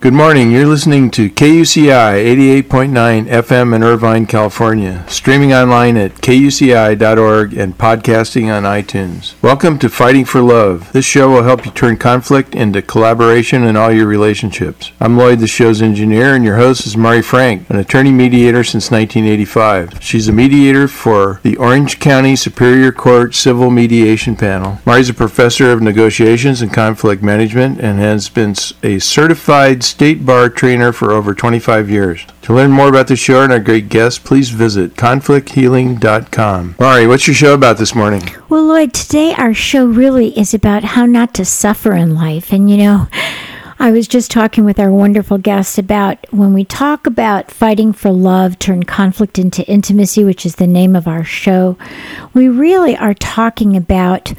Good morning. You're listening to KUCI 88.9 FM in Irvine, California, streaming online at kuci.org and podcasting on iTunes. Welcome to Fighting for Love. This show will help you turn conflict into collaboration in all your relationships. I'm Lloyd, the show's engineer, and your host is Mari Frank, an attorney mediator since 1985. She's a mediator for the Orange County Superior Court Civil Mediation Panel. Mari's a professor of negotiations and conflict management and has been a certified state bar trainer for over 25 years. To learn more about the show and our great guests, please visit conflicthealing.com. Mari, what's your show about this morning? Well, Lloyd, today our show really is about how not to suffer in life. And, you know, I was just talking with our wonderful guest about when we talk about fighting for love, turn conflict into intimacy, which is the name of our show, we really are talking about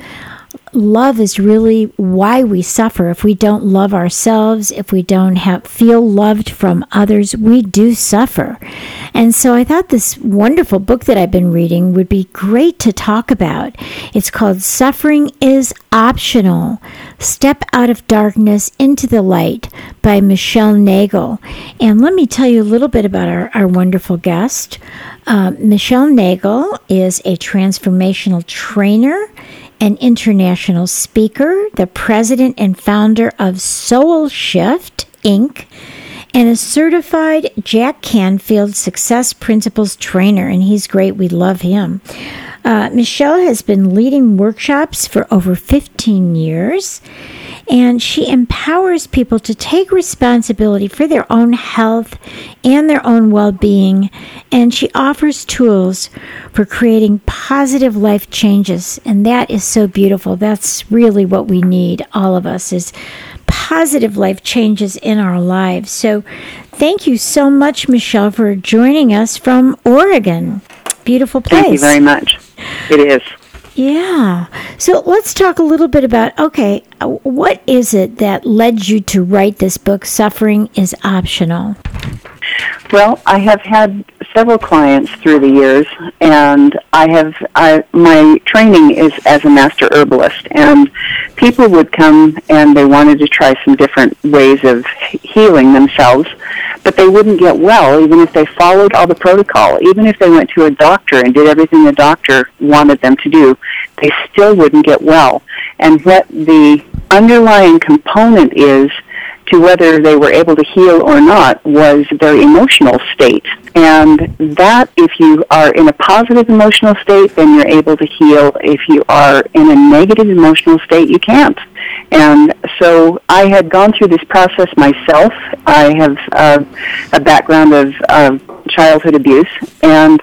love is really why we suffer. If we don't love ourselves, if we don't have feel loved from others, we do suffer. And so I thought this wonderful book that I've been reading would be great to talk about. It's called Suffering is Optional. Step Out of Darkness into the Light by Michelle Nagel. And let me tell you a little bit about our, our wonderful guest. Uh, Michelle Nagel is a transformational trainer an international speaker, the president and founder of Soul Shift Inc., and a certified Jack Canfield Success Principles trainer. And he's great. We love him. Uh, Michelle has been leading workshops for over 15 years and she empowers people to take responsibility for their own health and their own well being. And she offers tools for creating positive life changes. And that is so beautiful. That's really what we need, all of us, is positive life changes in our lives. So thank you so much, Michelle, for joining us from Oregon. Beautiful place. Thank you very much. It is. Yeah. So let's talk a little bit about okay, what is it that led you to write this book, Suffering is Optional? Well, I have had several clients through the years, and I have I, my training is as a master herbalist, and people would come and they wanted to try some different ways of healing themselves, but they wouldn't get well even if they followed all the protocol. Even if they went to a doctor and did everything the doctor wanted them to do, they still wouldn't get well. And what the underlying component is to whether they were able to heal or not was their emotional state. And that, if you are in a positive emotional state, then you're able to heal. If you are in a negative emotional state, you can't. And so I had gone through this process myself. I have uh, a background of uh, childhood abuse, and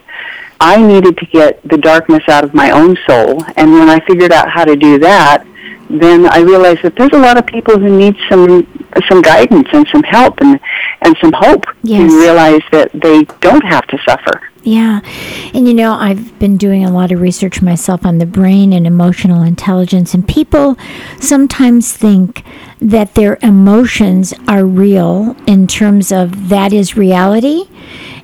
I needed to get the darkness out of my own soul. And when I figured out how to do that, then I realized that there's a lot of people who need some some guidance and some help and and some hope yes. and realize that they don't have to suffer. Yeah. And you know, I've been doing a lot of research myself on the brain and emotional intelligence and people sometimes think that their emotions are real in terms of that is reality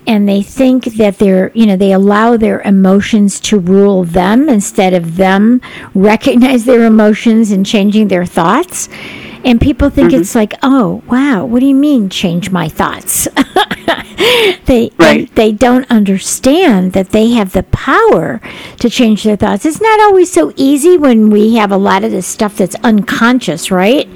and they think that they're, you know, they allow their emotions to rule them instead of them recognize their emotions and changing their thoughts. And people think mm-hmm. it's like, oh, wow, what do you mean change my thoughts? they, right. they don't understand that they have the power to change their thoughts. It's not always so easy when we have a lot of this stuff that's unconscious, right?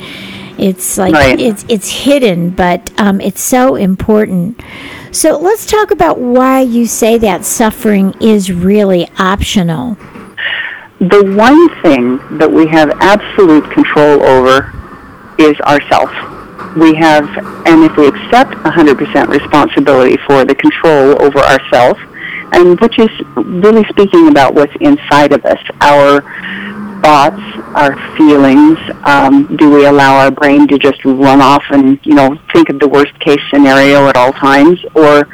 It's like right. it's it's hidden, but um, it's so important. So let's talk about why you say that suffering is really optional. The one thing that we have absolute control over is ourself. We have, and if we accept 100% responsibility for the control over ourself, and which is really speaking about what's inside of us, our thoughts, our feelings? Um, do we allow our brain to just run off and, you know, think of the worst case scenario at all times? Or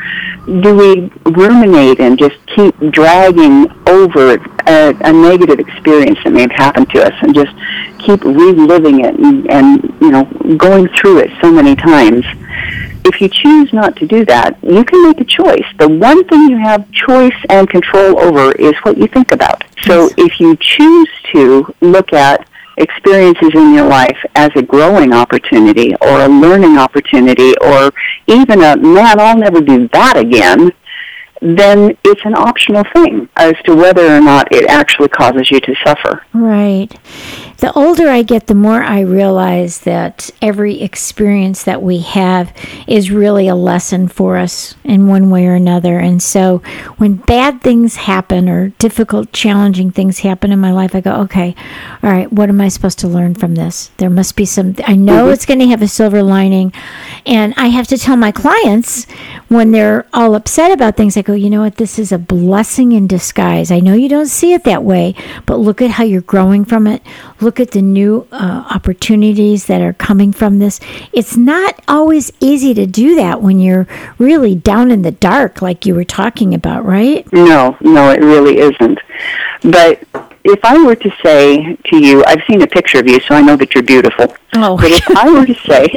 do we ruminate and just keep dragging over a, a negative experience that may have happened to us and just keep reliving it and, and, you know, going through it so many times? if you choose not to do that, you can make a choice. The one thing you have choice and control over is what you think about. So Yes. if you choose to look at experiences in your life as a growing opportunity or a learning opportunity or even a, man, I'll never do that again, then it's an optional thing as to whether or not it actually causes you to suffer. Right. The older I get, the more I realize that every experience that we have is really a lesson for us in one way or another. And so when bad things happen or difficult, challenging things happen in my life, I go, okay, all right, what am I supposed to learn from this? There must be some, I know mm-hmm. it's going to have a silver lining. And I have to tell my clients when they're all upset about things, I go, you know what, this is a blessing in disguise. I know you don't see it that way, but look at how you're growing from it. Look at the new uh, opportunities that are coming from this. It's not always easy to do that when you're really down in the dark, like you were talking about, right? No, no, it really isn't. But if I were to say to you, I've seen a picture of you, so I know that you're beautiful. Oh, But if I were to say,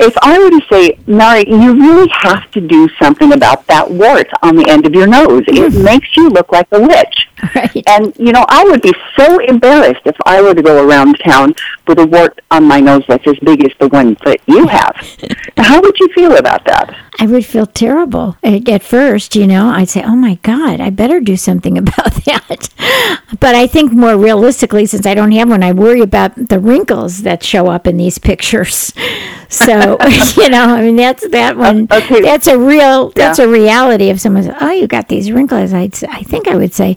if I were to say, Mari, you really have to do something about that wart on the end of your nose. It makes you look like a witch. right. And, you know, I would be so embarrassed if I were to go around town with a wart on my nose that's as big as the one that you have. How would you feel about that? I would feel terrible at, first, you know. I'd say, oh my God, I better do something about that. But I think more realistically, since I don't have one, I worry about the wrinkles that show up in these pictures. So, you know, I mean, that's that one. Uh, okay. That's a real, that's Yeah. a reality. If someone says, oh, you got these wrinkles, I'd, I think I would say,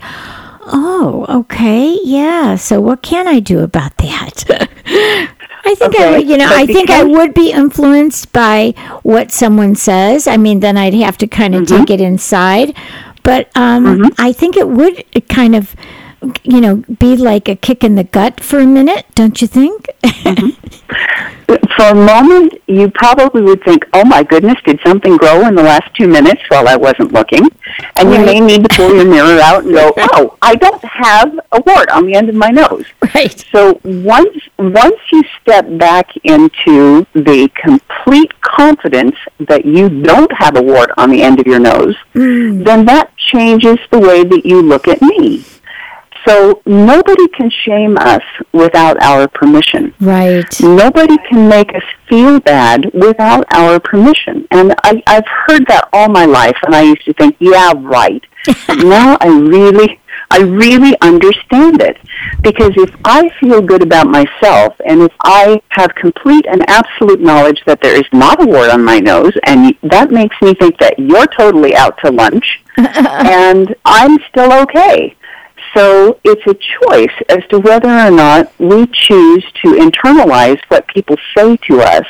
oh, okay, yeah. So what can I do about that? I think I would, you know, but I think I would be influenced by what someone says. I mean, then I'd have to kind of Mm-hmm. take it inside. But um, I think it would kind of, you know, be like a kick in the gut for a minute, don't you think? Mm-hmm. For a moment, you probably would think, oh my goodness, did something grow in the last two minutes while I wasn't looking? And you may need to pull your mirror out and go, oh, I don't have a wart on the end of my nose. right. So once once you step back into the complete confidence that you don't have a wart on the end of your nose, mm. then that changes the way that you look at me. So nobody can shame us without our permission. Right. Nobody can make us feel bad without our permission. And I, I've heard that all my life, and I used to think, yeah, right. But now I really, I really understand it. Because if I feel good about myself, and if I have complete and absolute knowledge that there is not a wart on my nose, and that makes me think that you're totally out to lunch, and I'm still okay. So it's a choice as to whether or not we choose to internalize what people say to us.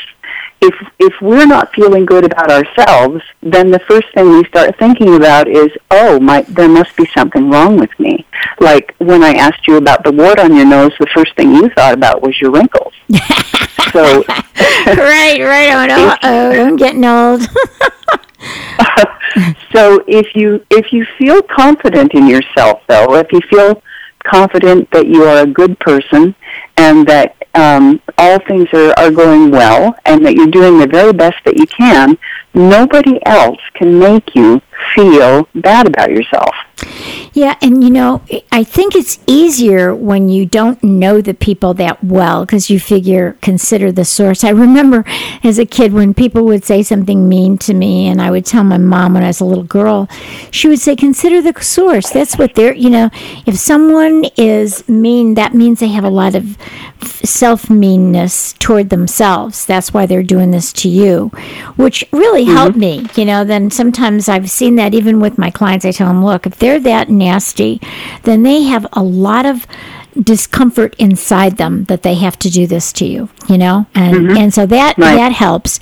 If if we're not feeling good about ourselves, then the first thing we start thinking about is, oh, my, there must be something wrong with me. Like when I asked you about the wart on your nose, the first thing you thought about was your wrinkles. so right, right. Oh. Uh-oh, I'm getting old. so if you if you feel confident in yourself though if you feel confident that you are a good person and that um, all things are, are going well and that you're doing the very best that you can nobody else can make you feel bad about yourself Yeah, and you know, I think it's easier when you don't know the people that well because you figure, consider the source. I remember as a kid when people would say something mean to me, and I would tell my mom when I was a little girl, she would say, consider the source. That's what they're, you know, if someone is mean, that means they have a lot of self meanness toward themselves. That's why they're doing this to you, which really mm-hmm. helped me. You know, then sometimes I've seen that even with my clients. I tell them, look, if they're that nasty, then they have a lot of discomfort inside them that they have to do this to you, you know? And mm-hmm. and so that Right. that helps.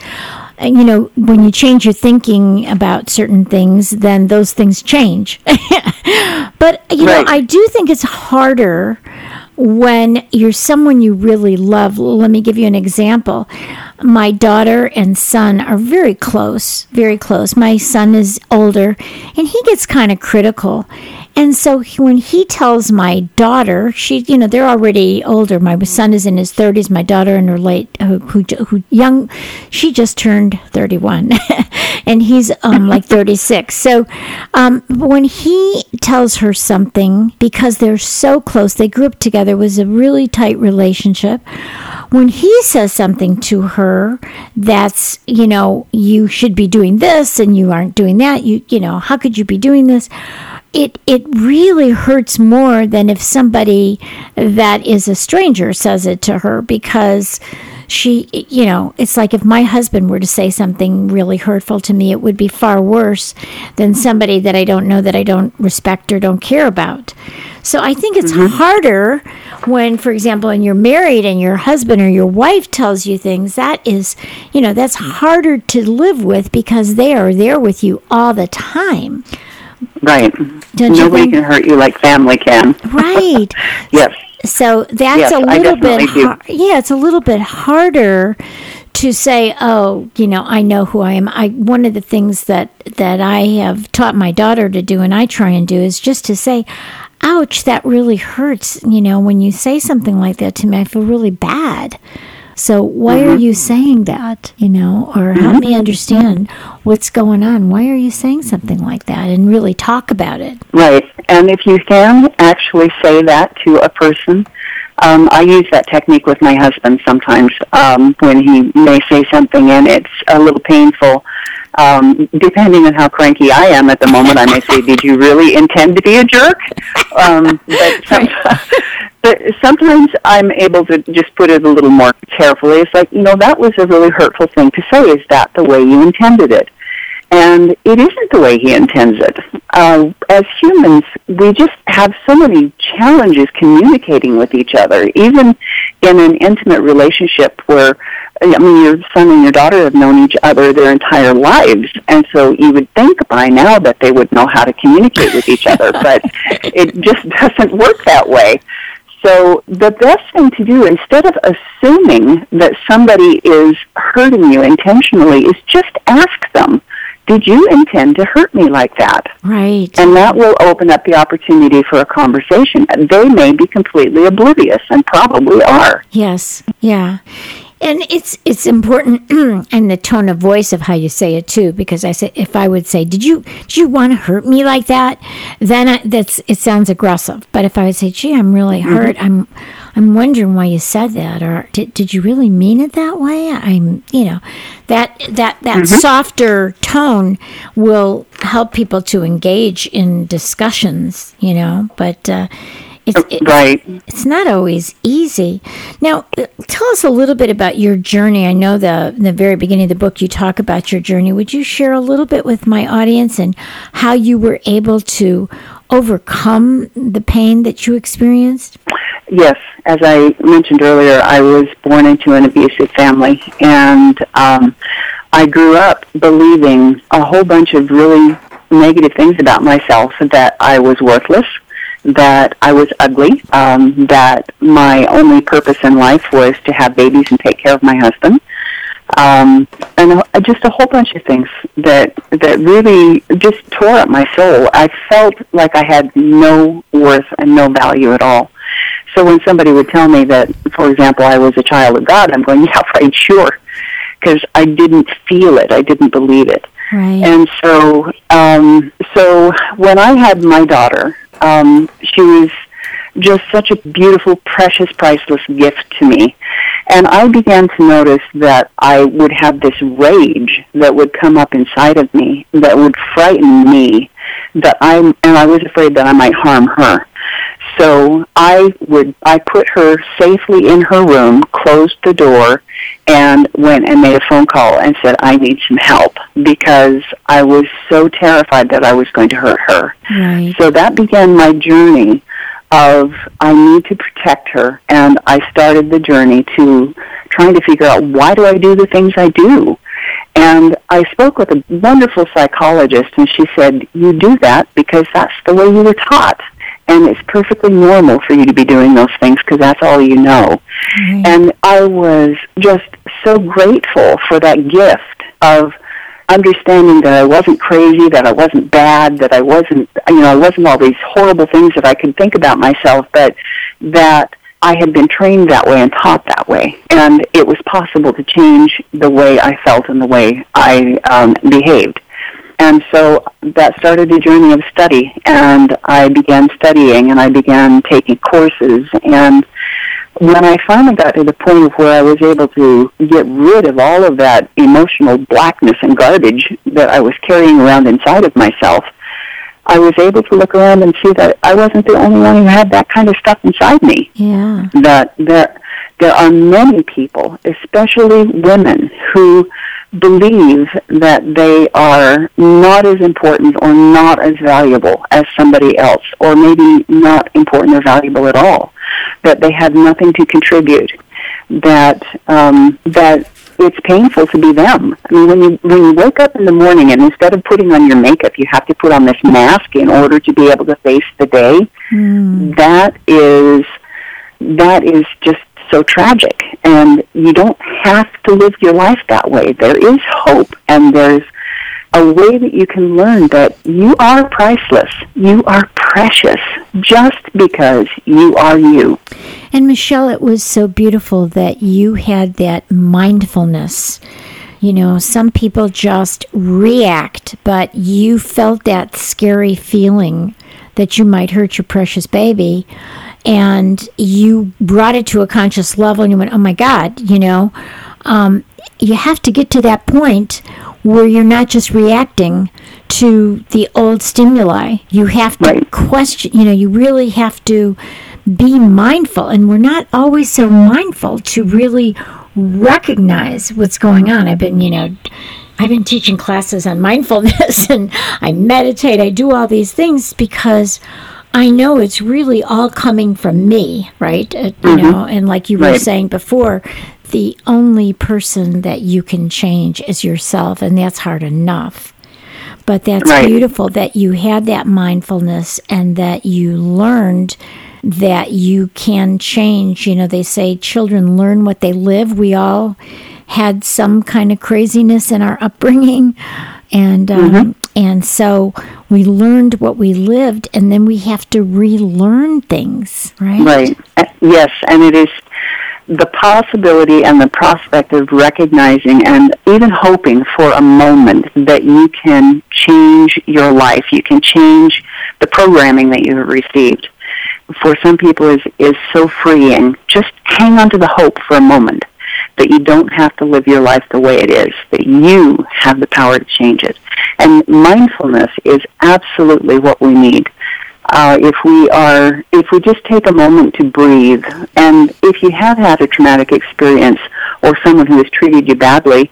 You know, when you change your thinking about certain things, then those things change. but you know, I do think it's harder when you're someone you really love, let me give you an example. My daughter and son are very close, very close. My son is older and he gets kind of critical. And so when he tells my daughter, she, you know, they're already older. My son is in his 30s, my daughter in her late, who, who, who young, she just turned 31 and he's um, like 36. So um, when he tells her something, because they're so close, they grew up together, was a really tight relationship. When he says something to her that's, you know, you should be doing this and you aren't doing that, you, you know, how could you be doing this? It it really hurts more than if somebody that is a stranger says it to her because she you know it's like if my husband were to say something really hurtful to me it would be far worse than somebody that I don't know that I don't respect or don't care about so I think it's mm-hmm. harder when for example when you're married and your husband or your wife tells you things that is you know that's harder to live with because they are there with you all the time Right. Don't Nobody can hurt you like family can. Right. yes. So that's yes, a little bit har- yeah, it's a little bit harder to say, "Oh, you know, I know who I am." I one of the things that that I have taught my daughter to do and I try and do is just to say, "Ouch, that really hurts." You know, when you say something like that to me, I feel really bad. So why mm-hmm. are you saying that? You know, or help mm-hmm. me understand what's going on. Why are you saying something like that? And really talk about it. Right. And if you can actually say that to a person, um, I use that technique with my husband sometimes um, when he may say something and it's a little painful. Um, depending on how cranky I am at the moment, I may say, "Did you really intend to be a jerk?" Um, but sometimes, but sometimes I'm able to just put it a little more carefully. It's like, you know, that was a really hurtful thing to say. Is that the way you intended it? And it isn't the way he intends it. Uh, as humans, we just have so many challenges communicating with each other, even in an intimate relationship where, I mean, your son and your daughter have known each other their entire lives. And so you would think by now that they would know how to communicate with each other, but it just doesn't work that way. So the best thing to do, instead of assuming that somebody is hurting you intentionally, is just ask them, did you intend to hurt me like that? Right. And that will open up the opportunity for a conversation. They may be completely oblivious and probably are. Yes. Yeah and it's it's important and the tone of voice of how you say it too because i say if i would say did you did you want to hurt me like that then I, that's it sounds aggressive but if i would say gee i'm really mm-hmm. hurt mm-hmm. i'm i'm wondering why you said that or did, did you really mean it that way i'm you know that that that mm-hmm. softer tone will help people to engage in discussions you know but uh, it's, it, right. It's not always easy. Now, tell us a little bit about your journey. I know the in the very beginning of the book you talk about your journey. Would you share a little bit with my audience and how you were able to overcome the pain that you experienced? Yes, as I mentioned earlier, I was born into an abusive family, and um, I grew up believing a whole bunch of really negative things about myself that I was worthless that I was ugly, um, that my only purpose in life was to have babies and take care of my husband, um, and just a whole bunch of things that that really just tore up my soul. I felt like I had no worth and no value at all. So when somebody would tell me that, for example, I was a child of God, I'm going, yeah, right, sure, because I didn't feel it, I didn't believe it. Right. And so, um, so when I had my daughter, um, she was just such a beautiful, precious, priceless gift to me. And I began to notice that I would have this rage that would come up inside of me that would frighten me that I and I was afraid that I might harm her. So I would I put her safely in her room, closed the door, and went and made a phone call and said I need some help because I was so terrified that I was going to hurt her. Right. So that began my journey of I need to protect her and I started the journey to trying to figure out why do I do the things I do. And I spoke with a wonderful psychologist and she said, You do that because that's the way you were taught and it's perfectly normal for you to be doing those things because that's all you know. Right. And I was just so grateful for that gift of understanding that I wasn't crazy, that I wasn't bad, that I wasn't, you know, I wasn't all these horrible things that I could think about myself, but that I had been trained that way and taught that way. And it was possible to change the way I felt and the way I um, behaved. And so that started a journey of study, and I began studying, and I began taking courses, and when I finally got to the point of where I was able to get rid of all of that emotional blackness and garbage that I was carrying around inside of myself, I was able to look around and see that I wasn't the only one who had that kind of stuff inside me. Yeah. That there, there are many people, especially women, who believe that they are not as important or not as valuable as somebody else, or maybe not important or valuable at all. That they have nothing to contribute. That um, that it's painful to be them. I mean, when you when you wake up in the morning and instead of putting on your makeup, you have to put on this mask in order to be able to face the day. Mm. That is that is just so tragic, and you don't have to live your life that way. There is hope, and there's a way that you can learn that you are priceless. You are precious just because you are you. And Michelle, it was so beautiful that you had that mindfulness. You know, some people just react, but you felt that scary feeling that you might hurt your precious baby. And you brought it to a conscious level and you went, oh my God, you know. Um, you have to get to that point where you're not just reacting to the old stimuli. You have to Right. question, you know, you really have to be mindful. And we're not always so mindful to really recognize what's going on. I've been, you know, I've been teaching classes on mindfulness and I meditate, I do all these things because I know it's really all coming from me, right? Uh, you know, and like you were Right. saying before, the only person that you can change is yourself, and that's hard enough. But that's Right. beautiful that you had that mindfulness and that you learned that you can change. You know, they say children learn what they live. We all had some kind of craziness in our upbringing, and um, and so we learned what we lived, and then we have to relearn things, right? Right. Uh, Yes, and it is the possibility and the prospect of recognizing and even hoping for a moment that you can change your life. You can change the programming that you have received. For some people is is so freeing. Just hang on to the hope for a moment that you don't have to live your life the way it is, that you have the power to change it. And mindfulness is absolutely what we need. Uh, if we are if we just take a moment to breathe and if you have had a traumatic experience or someone who has treated you badly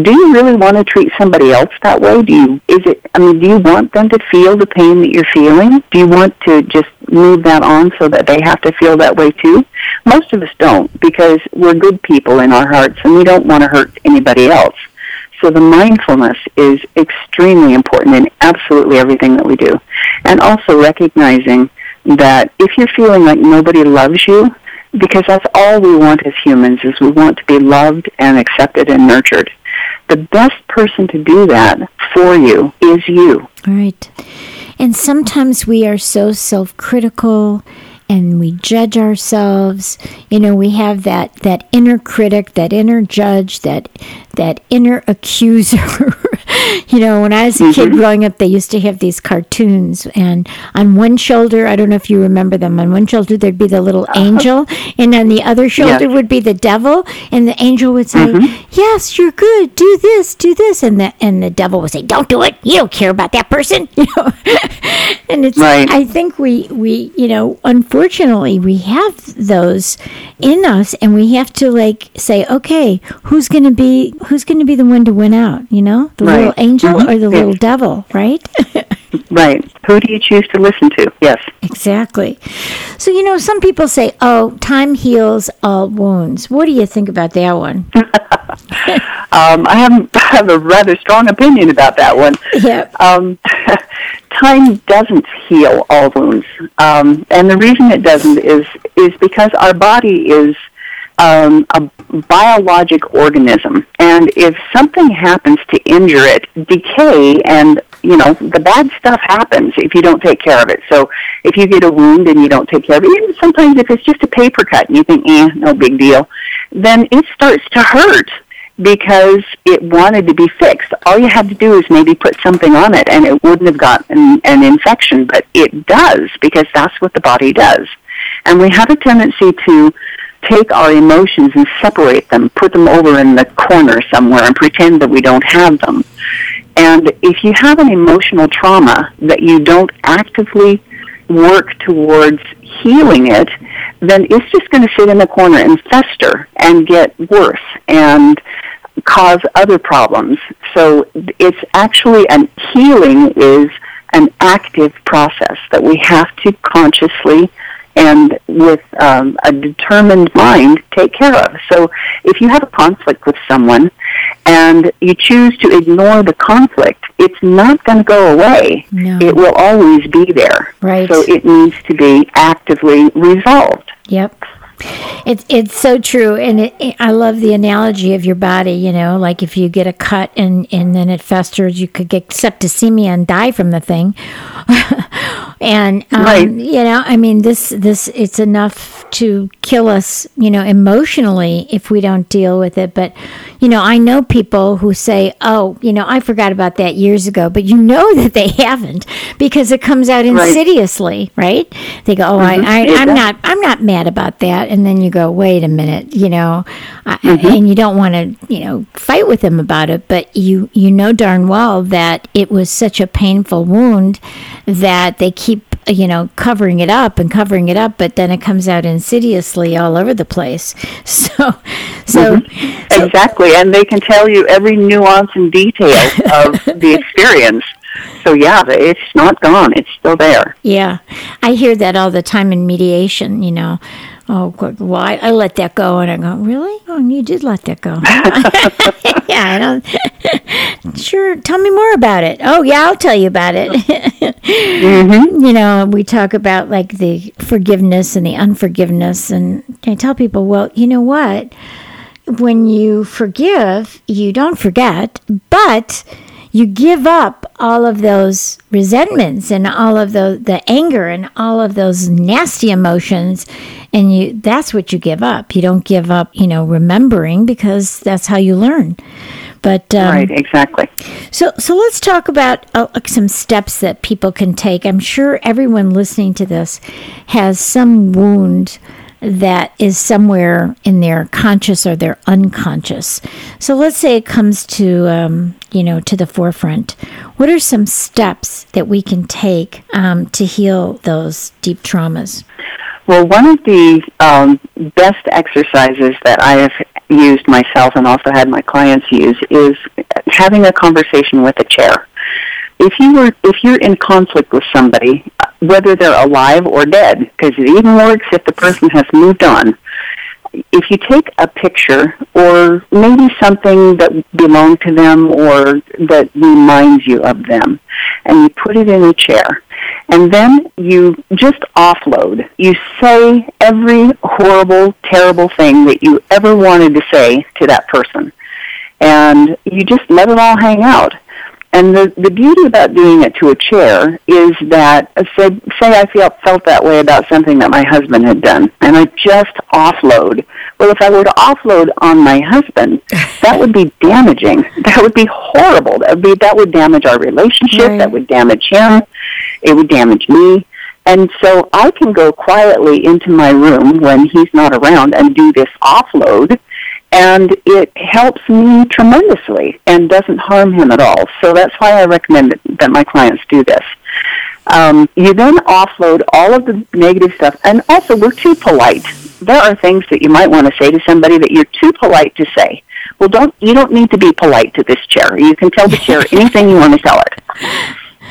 do you really want to treat somebody else that way? Do you is it i mean do you want them to feel the pain that you're feeling? Do you want to just move that on so that they have to feel that way too most of us don't because we're good people in our hearts and we don't want to hurt anybody else so the mindfulness is extremely important in absolutely everything that we do. And also recognizing that if you're feeling like nobody loves you, because that's all we want as humans is we want to be loved and accepted and nurtured. The best person to do that for you is you. Right. And sometimes we are so self critical and we judge ourselves. You know, we have that, that inner critic, that inner judge, that that inner accuser. you know, when I was a kid mm-hmm. growing up, they used to have these cartoons, and on one shoulder, I don't know if you remember them, on one shoulder there'd be the little uh-huh. angel, and on the other shoulder would be the devil, and the angel would say, mm-hmm. "Yes, you're good. Do this, do this," and the and the devil would say, "Don't do it. You don't care about that person." You know, and it's. Right. I think we we you know unfortunately we have those in us, and we have to like say, okay, who's going to be who's going to be the one to win out? You know, the Right. Little angel Mhm. or the little devil, right? Right. Who do you choose to listen to? Yes. exactly. So you know, some people say, "Oh, time heals all wounds." What do you think about that one? Um, I have, I have a rather strong opinion about that one. yeah. Um, time doesn't heal all wounds, um, and the reason it doesn't is is because our body is um, a biologic organism, and if something happens to injure it, decay and you know the bad stuff happens if you don't take care of it. So if you get a wound and you don't take care of it, even sometimes if it's just a paper cut and you think, eh, no big deal, then it starts to hurt because it wanted to be fixed. All you had to do is maybe put something on it and it wouldn't have gotten an infection, but it does because that's what the body does. And we have a tendency to take our emotions and separate them, put them over in the corner somewhere and pretend that we don't have them. And if you have an emotional trauma that you don't actively work towards healing it, then it's just going to sit in the corner and fester and get worse and cause other problems. So it's actually an healing is an active process that we have to consciously and with um, a determined mind take care of. So if you have a conflict with someone and you choose to ignore the conflict, it's not going to go away. No. It will always be there. Right. So it needs to be actively resolved. Yep. It's it's so true, and it, it, I love the analogy of your body. You know, like if you get a cut and and then it festers, you could get septicemia and die from the thing. and um, Right. you know, I mean, this this it's enough to kill us. You know, emotionally if we don't deal with it. But you know, I know people who say, "Oh, you know, I forgot about that years ago," but you know that they haven't because it comes out insidiously, right? They go, "Oh, I, mm-hmm. I It I'm does. not I'm not mad about that. And then you go, wait a minute, you know, I, mm-hmm. and you don't want to, you know, fight with them about it, but you you know darn well that it was such a painful wound that they keep you know covering it up and covering it up but then it comes out insidiously all over the place so so, mm-hmm. so Exactly, and they can tell you every nuance and detail of the experience. So yeah, it's not gone; it's still there. Yeah, I hear that all the time in mediation. You know, oh, well, I, I let that go, and I go, really? Oh, you did let that go? yeah, I don't. sure, tell me more about it. Oh, yeah, I'll tell you about it. Mm-hmm. You know, we talk about like the forgiveness and the unforgiveness, and I tell people, well, you know what? When you forgive, you don't forget, but you give up all of those resentments and all of the the anger and all of those nasty emotions and you that's what you give up you don't give up you know remembering because that's how you learn but um, right, exactly. so, so let's talk about uh, some steps that people can take. I'm sure everyone listening to this has some wound that is somewhere in their conscious or their unconscious. So, let's say it comes to um, you know to the forefront. What are some steps that we can take um, to heal those deep traumas? Well, one of the um, best exercises that I have used myself and also had my clients use is having a conversation with a chair. If you were, if you're in conflict with somebody, whether they're alive or dead, because it even works if the person has moved on. If you take a picture or maybe something that belonged to them or that reminds you of them, and you put it in a chair, and then you just offload. You say every horrible, terrible thing that you ever wanted to say to that person. And you just let it all hang out. And the, the beauty about doing it to a chair is that, uh, say, say I felt, felt that way about something that my husband had done, and I just offload. Well, if I were to offload on my husband, that would be damaging. That would be horrible. That would, be, that would damage our relationship. Right. That would damage him. It would damage me. And so I can go quietly into my room when he's not around and do this offload and it helps me tremendously and doesn't harm him at all. So that's why I recommend that, my clients do this. Um, you then offload all of the negative stuff, and also we're too polite. There are things that you might want to say to somebody that you're too polite to say. Well, don't you don't need to be polite to this chair. You can tell the chair anything you want to tell it.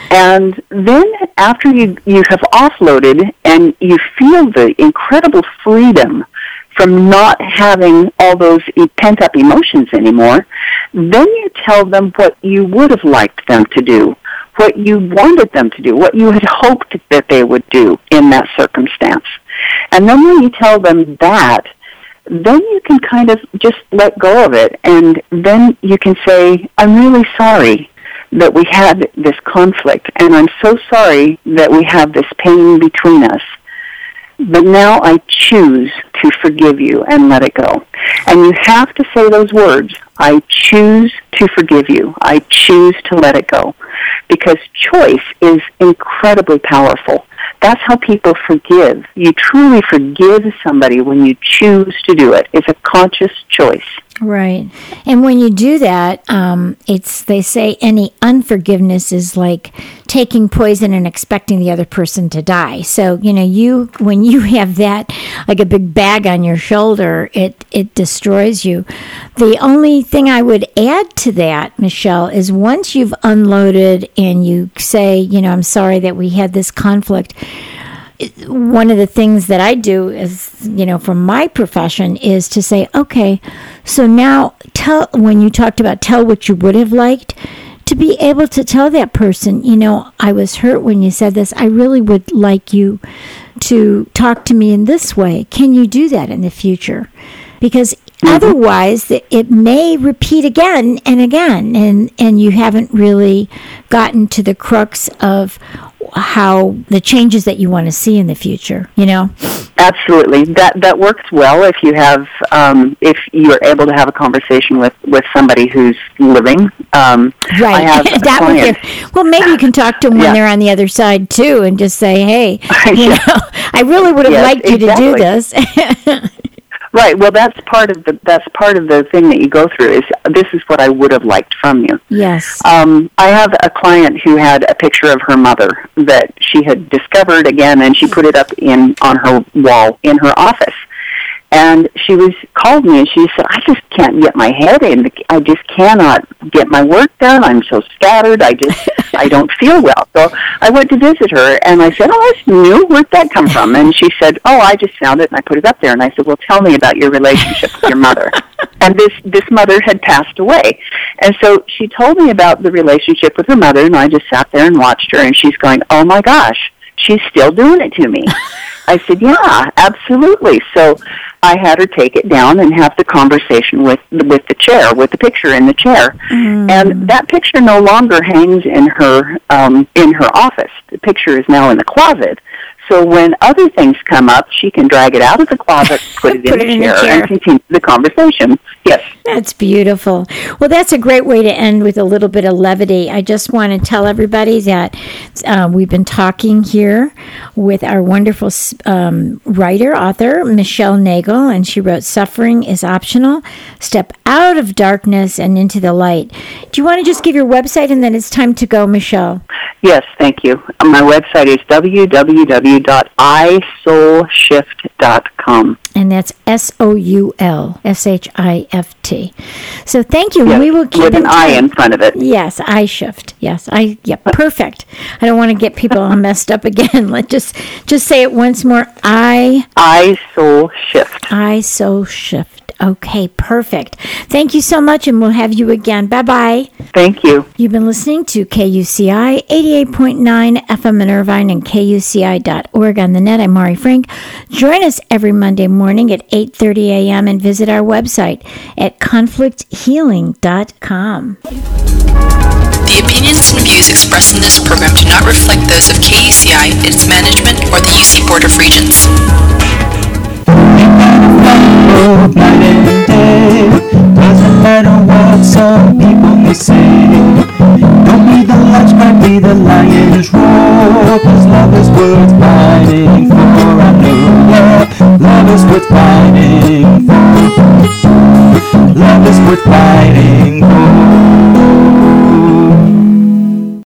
And then after you, you have offloaded and you feel the incredible freedom from not having all those pent up emotions anymore, then you tell them what you would have liked them to do, what you wanted them to do, what you had hoped that they would do in that circumstance. And then when you tell them that, then you can kind of just let go of it and then you can say, I'm really sorry that we had this conflict and I'm so sorry that we have this pain between us. But now I choose to forgive you and let it go. And you have to say those words. I choose to forgive you. I choose to let it go. Because choice is incredibly powerful. That's how people forgive. You truly forgive somebody when you choose to do it. It's a conscious choice. Right. And when you do that, um, it's they say any unforgiveness is like taking poison and expecting the other person to die. So, you know, you when you have that like a big bag on your shoulder, it it destroys you. The only thing I would add to that, Michelle, is once you've unloaded and you say, you know, I'm sorry that we had this conflict, one of the things that I do is, you know, from my profession is to say, okay, so now tell, when you talked about tell what you would have liked, to be able to tell that person, you know, I was hurt when you said this. I really would like you to talk to me in this way. Can you do that in the future? Because mm-hmm. otherwise it may repeat again and again and and you haven't really gotten to the crux of how the changes that you want to see in the future you know? Absolutely. That that works well if you have um, if you're able to have a conversation with with somebody who's living. Um, right. that would well maybe you can talk to them when yeah. they're on the other side too and just say hey you know? I really would have yes, liked you exactly. to do this Right. Well, that's part of the that's part of the thing that you go through. Is this is what I would have liked from you? Yes. Um, I have a client who had a picture of her mother that she had discovered again, and she put it up in on her wall in her office. And she was called me and she said, I just can't get my head in. I just cannot get my work done. I'm so scattered. I just, I don't feel well. So I went to visit her and I said, oh, that's new. Where'd that come from? And she said, oh, I just found it and I put it up there. And I said, well, tell me about your relationship with your mother. and this, this mother had passed away. And so she told me about the relationship with her mother and I just sat there and watched her and she's going, oh my gosh, she's still doing it to me. I said, yeah, absolutely. So I had her take it down and have the conversation with with the chair, with the picture in the chair, mm. and that picture no longer hangs in her um, in her office. The picture is now in the closet. So when other things come up, she can drag it out of the closet, put it, put in, it the in, the chair, and continue the conversation. Yes. That's beautiful. Well, that's a great way to end with a little bit of levity. I just want to tell everybody that uh, we've been talking here with our wonderful um, writer, author, Michelle Nagel, and she wrote Suffering is Optional Step Out of Darkness and Into the Light. Do you want to just give your website and then it's time to go, Michelle? Yes, thank you. My website is www.isoulshift.com. And that's S O U L S H I F T. So thank you. Yes, we will keep with an I in front of it. Yes, I shift. Yes, I. Yep, perfect. I don't want to get people all messed up again. Let just just say it once more. I. I soul shift. I soul shift. Okay, perfect. Thank you so much, and we'll have you again. Bye bye. Thank you. You've been listening to KUCI 88.9 FM in Irvine and KUCI.org on the net. I'm Mari Frank. Join us every Monday morning at 8.30 a.m. and visit our website at conflicthealing.com. The opinions and views expressed in this program do not reflect those of KUCI, its management, or the UC Board of Regents night and day Doesn't matter what some people may say Don't be the latch, might be the lion's roar Cause love is worth fighting for. I know, yeah Love is worth fighting for. Love is worth fighting for